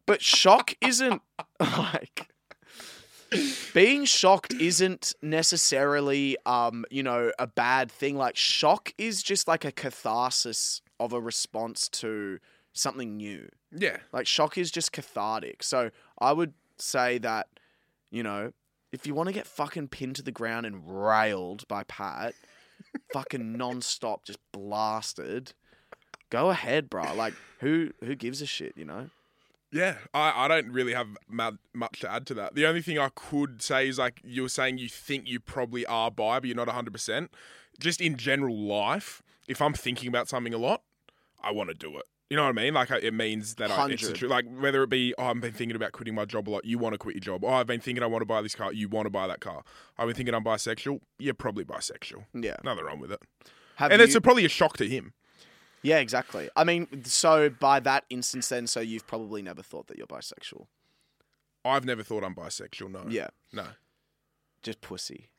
But shock isn't like being shocked isn't necessarily um, you know, a bad thing. Like shock is just like a catharsis of a response to something new. Yeah, Like shock is just cathartic. So I would say that, you know, if you want to get fucking pinned to the ground and railed by Pat, fucking non-stop, just blasted. Go ahead, bro. Like, who who gives a shit? You know? Yeah, I, I don't really have much to add to that. The only thing I could say is like you were saying you think you probably are bi, but you're not 100%. Just in general life, if I'm thinking about something a lot, I want to do it. You know what I mean? Like uh, it means that I, it's the 100. Like whether it be, oh, I've been thinking about quitting my job a lot. You want to quit your job. Oh, I've been thinking I want to buy this car. You want to buy that car. I've been thinking I'm bisexual. You're probably bisexual. Yeah. Nothing wrong with it. Have and you, it's a, probably a shock to him. yeah, exactly. I mean, so by that instance, then, so you've probably never thought that you're bisexual. I've never thought I'm bisexual. No. Yeah, No. just pussy.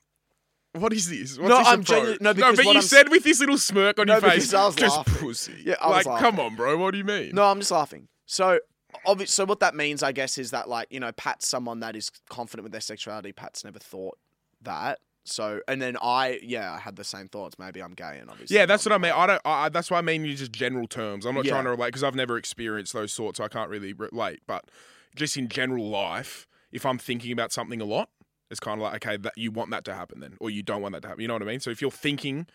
What is this? What's No, this I'm approach? genu- no, because but what you I'm said with this little smirk on No, your face, I was just laughing. pussy. Yeah, I was like, come on, bro. What do you mean? No, I'm just laughing. So, obvi- so what that means, I guess, is that like you know, Pat's someone that is confident with their sexuality. Pat's never thought that. So, and then I, yeah, I had the same thoughts. Maybe I'm gay, and obviously, Yeah, that's what I mean. I don't. I, I- that's why I mean you just general terms. I'm not Yeah. trying to relate because I've never experienced those sorts. So I can't really relate. But just in general life, if I'm thinking about something a lot, it's kind of like okay, that you want that to happen then, or you don't want that to happen. You know what I mean? So if you're thinking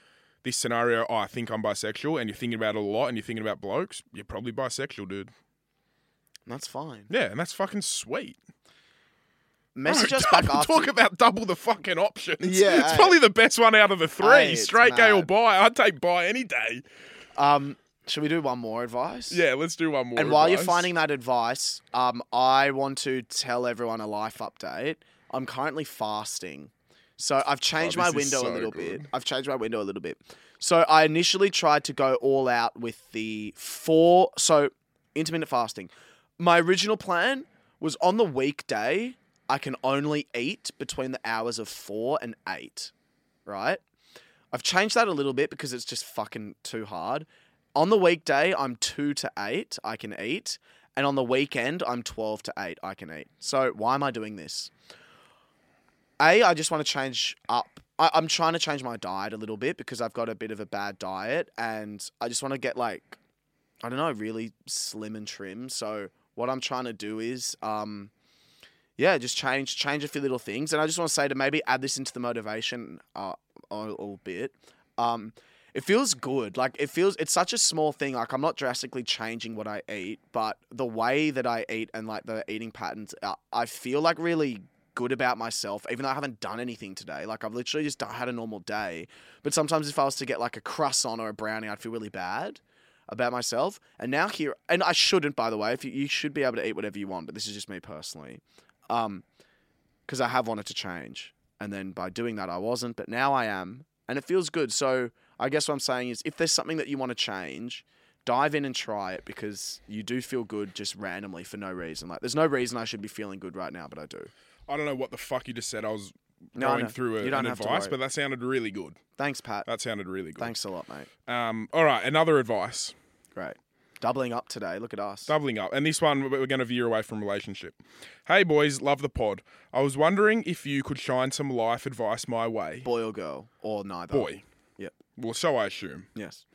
this scenario, oh, I think I'm bisexual, and you're thinking about it a lot, and you're thinking about blokes, you're probably bisexual, dude. That's fine. Yeah, and that's fucking sweet. Message Bro, us back after. Talk about double the fucking options. Yeah, it's hey. probably the best one out of the three. Hey, Straight, gay, or bi. I'd take bi any day. Um, should we do one more advice? Yeah, let's do one more. And while you're finding that advice, um, I want to tell everyone a life update. I'm currently fasting. So I've changed Oh, my window a so little bit. I've changed my window a little bit. So I initially tried to go all out with the four so intermittent fasting. My original plan was on the weekday I can only eat between the hours of 4 and 8, right? I've changed that a little bit because it's just fucking too hard. On the weekday, I'm 2 to 8, I can eat. And on the weekend, I'm 12 to 8, I can eat. So why am I doing this? A, I just want to change up. I, I'm trying to change my diet a little bit because I've got a bit of a bad diet and I just want to get like, I don't know, really slim and trim. So what I'm trying to do is, um, yeah, just change change a few little things. And I just want to say to maybe add this into the motivation uh, a little bit. Um, it feels good. Like it feels it's such a small thing. Like I'm not drastically changing what I eat, but the way that I eat and like the eating patterns, uh, I feel like really good about myself, even though I haven't done anything today. Like I've literally just had a normal day. But sometimes if I was to get like a croissant or a brownie, I'd feel really bad about myself. And now here, and I shouldn't, by the way. If you, you should be able to eat whatever you want, but this is just me personally, um, because I have wanted to change, and then by doing that, I wasn't. But now I am, and it feels good. So I guess what I'm saying is, if there's something that you want to change. Dive in and try it because you do feel good just randomly for no reason. Like, there's no reason I should be feeling good right now, but I do. I don't know what the fuck you just said. I was No, going know. through a, an advice, but that sounded really good. Thanks, Pat. That sounded really good. Thanks a lot, mate. Um, all right, another advice. Great. Doubling up today. Look at us. Doubling up. And this one, we're going to veer away from relationship. Hey, boys, love the pod. I was wondering if you could shine some life advice my way. Boy or girl, or neither. Boy. Yep. Well, so I assume. Yes.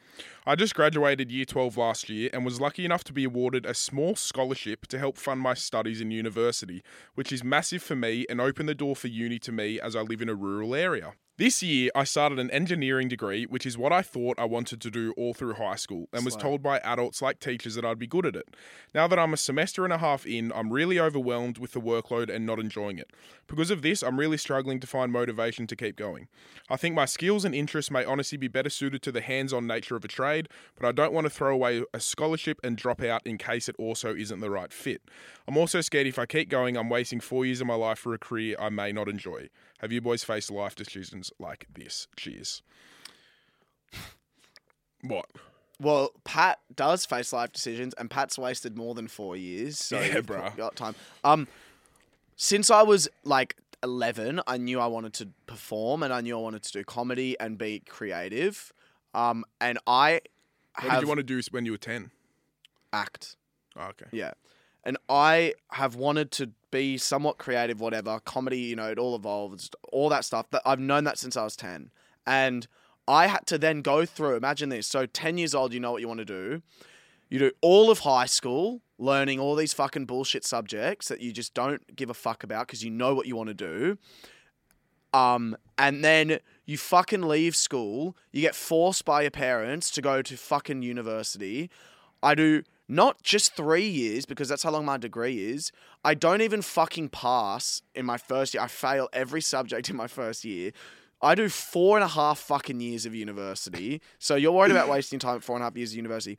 I just graduated year 12 last year and was lucky enough to be awarded a small scholarship to help fund my studies in university, which is massive for me and opened the door for uni to me as I live in a rural area. This year, I started an engineering degree, which is what I thought I wanted to do all through high school, and was told by adults like teachers that I'd be good at it. Now that I'm a semester and a half in, I'm really overwhelmed with the workload and not enjoying it. Because of this, I'm really struggling to find motivation to keep going. I think my skills and interests may honestly be better suited to the hands on nature of a trade, but I don't want to throw away a scholarship and drop out in case it also isn't the right fit. I'm also scared if I keep going, I'm wasting four years of my life for a career I may not enjoy. Have you boys faced life decisions like this? Cheers. What? Well, Pat does face life decisions, and Pat's wasted more than four years. So Yeah, you've got time. Um, since I was like eleven, I knew I wanted to perform, and I knew I wanted to do comedy and be creative. Um, and I What have did you want to do when you were 10? act. Oh, okay. Yeah. And I have wanted to be somewhat creative, whatever, comedy, you know, it all evolves, all that stuff. That I've known that since I was 10. And I had to then go through, imagine this. So 10 years old, you know what you want to do. You do all of high school, learning all these fucking bullshit subjects that you just don't give a fuck about because you know what you want to do. Um, and then you fucking leave school. You get forced by your parents to go to fucking university. I do not just three years because that's how long my degree is. I don't even fucking pass in my first year. I fail every subject in my first year. I do four and a half fucking years of university. So you're worried about wasting time at four and a half years of university.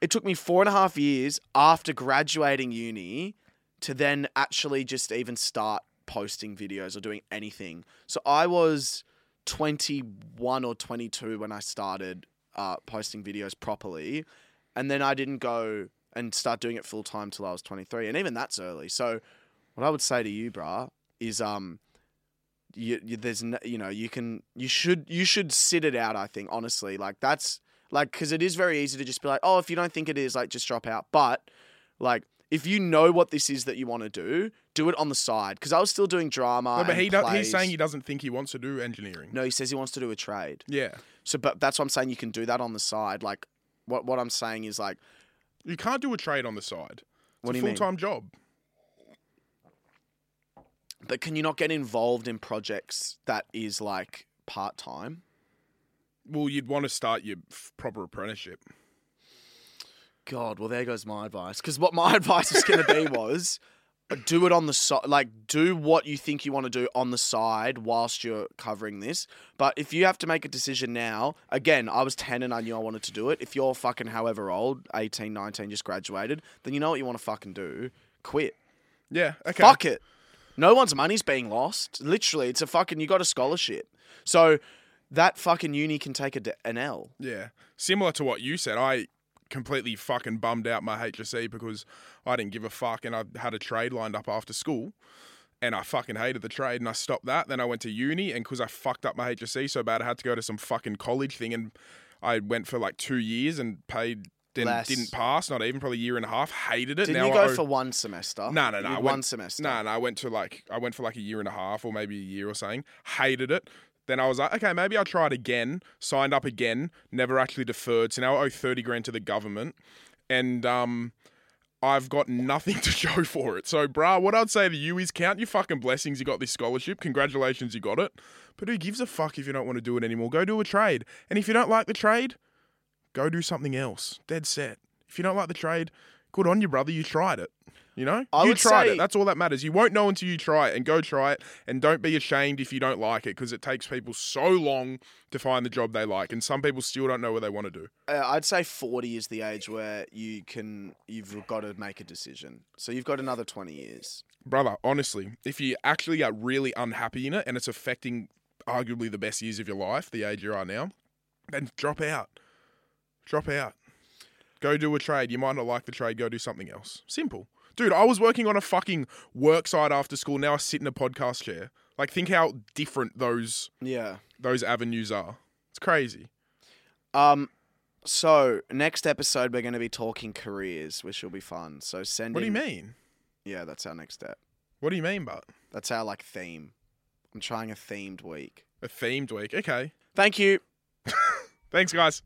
It took me four and a half years after graduating uni to then actually just even start posting videos or doing anything. So I was 21 or 22 when I started uh, posting videos properly. And then I didn't go and start doing it full time till I was 23. And even that's early. So what I would say to you, brah, is um, you, you there's no, you know you can you should you should sit it out. I think honestly, like that's like because it is very easy to just be like, oh, if you don't think it is, like just drop out. But like if you know what this is that you want to do, do it on the side. Because I was still doing drama. No, but he he's saying he doesn't think he wants to do engineering. no. He says he wants to do a trade. Yeah. So, but that's what I'm saying. You can do that on the side. Like what what I'm saying is like, You can't do a trade on the side. It's What a do you mean? full time job. but can you not get involved in projects that is like part time? Well, you'd want to start your f- proper apprenticeship. God, well, there goes my advice. Because what my advice was going to be was uh, do it on the side. Like, do what you think you want to do on the side whilst you're covering this. But if you have to make a decision now, again, I was 10 and I knew I wanted to do it. If you're fucking however old, 18, 19, just graduated, then you know what you want to fucking do. Quit. Yeah. Okay. Fuck it. No one's money's being lost. Literally, it's a fucking, you got a scholarship. So that fucking uni can take a an L. Yeah. Similar to what you said, I completely fucking bummed out my HSC because I didn't give a fuck and I had a trade lined up after school and I fucking hated the trade and I stopped that. Then I went to uni and because I fucked up my HSC so bad, I had to go to some fucking college thing and I went for like two years and paid. Didn't, Less. didn't pass, not even probably a year and a half. Hated it. Didn't you go for one semester? No, no, no. did I one went- semester. No, no, I went to like I went for like a year and a half or maybe a year or something. Hated it. Then I was like, okay, maybe I'll try it again. Signed up again. Never actually deferred. So now I owe thirty grand to the government, and um, I've got nothing to show for it. So, brah, what I'd say to you is count your fucking blessings. You got this scholarship. Congratulations, you got it. But who gives a fuck if you don't want to do it anymore? Go do a trade. And if you don't like the trade, go do something else. Dead set. If you don't like the trade, good on you, brother. You tried it. You know, I you tried say- it. That's all that matters. You won't know until you try it, and go try it. And don't be ashamed if you don't like it, because it takes people so long to find the job they like, and some people still don't know what they want to do. Uh, I'd say 40 is the age where you can you've got to make a decision. So you've got another 20 years. Brother, honestly, if you actually are really unhappy in it, and it's affecting arguably the best years of your life, the age you are now, then drop out. Drop out. Go do a trade. You might not like the trade. Go do something else. Simple. Dude, I was working on a fucking work site after school. Now I sit in a podcast chair. Like, think how different those Yeah. those avenues are. It's crazy. Um so next episode we're going to be talking careers, which will be fun. So send What do you in- mean? Yeah, that's our next step. What do you mean, but That's our like theme. I'm trying a themed week. a themed week? Okay. Thank you. Thanks, guys.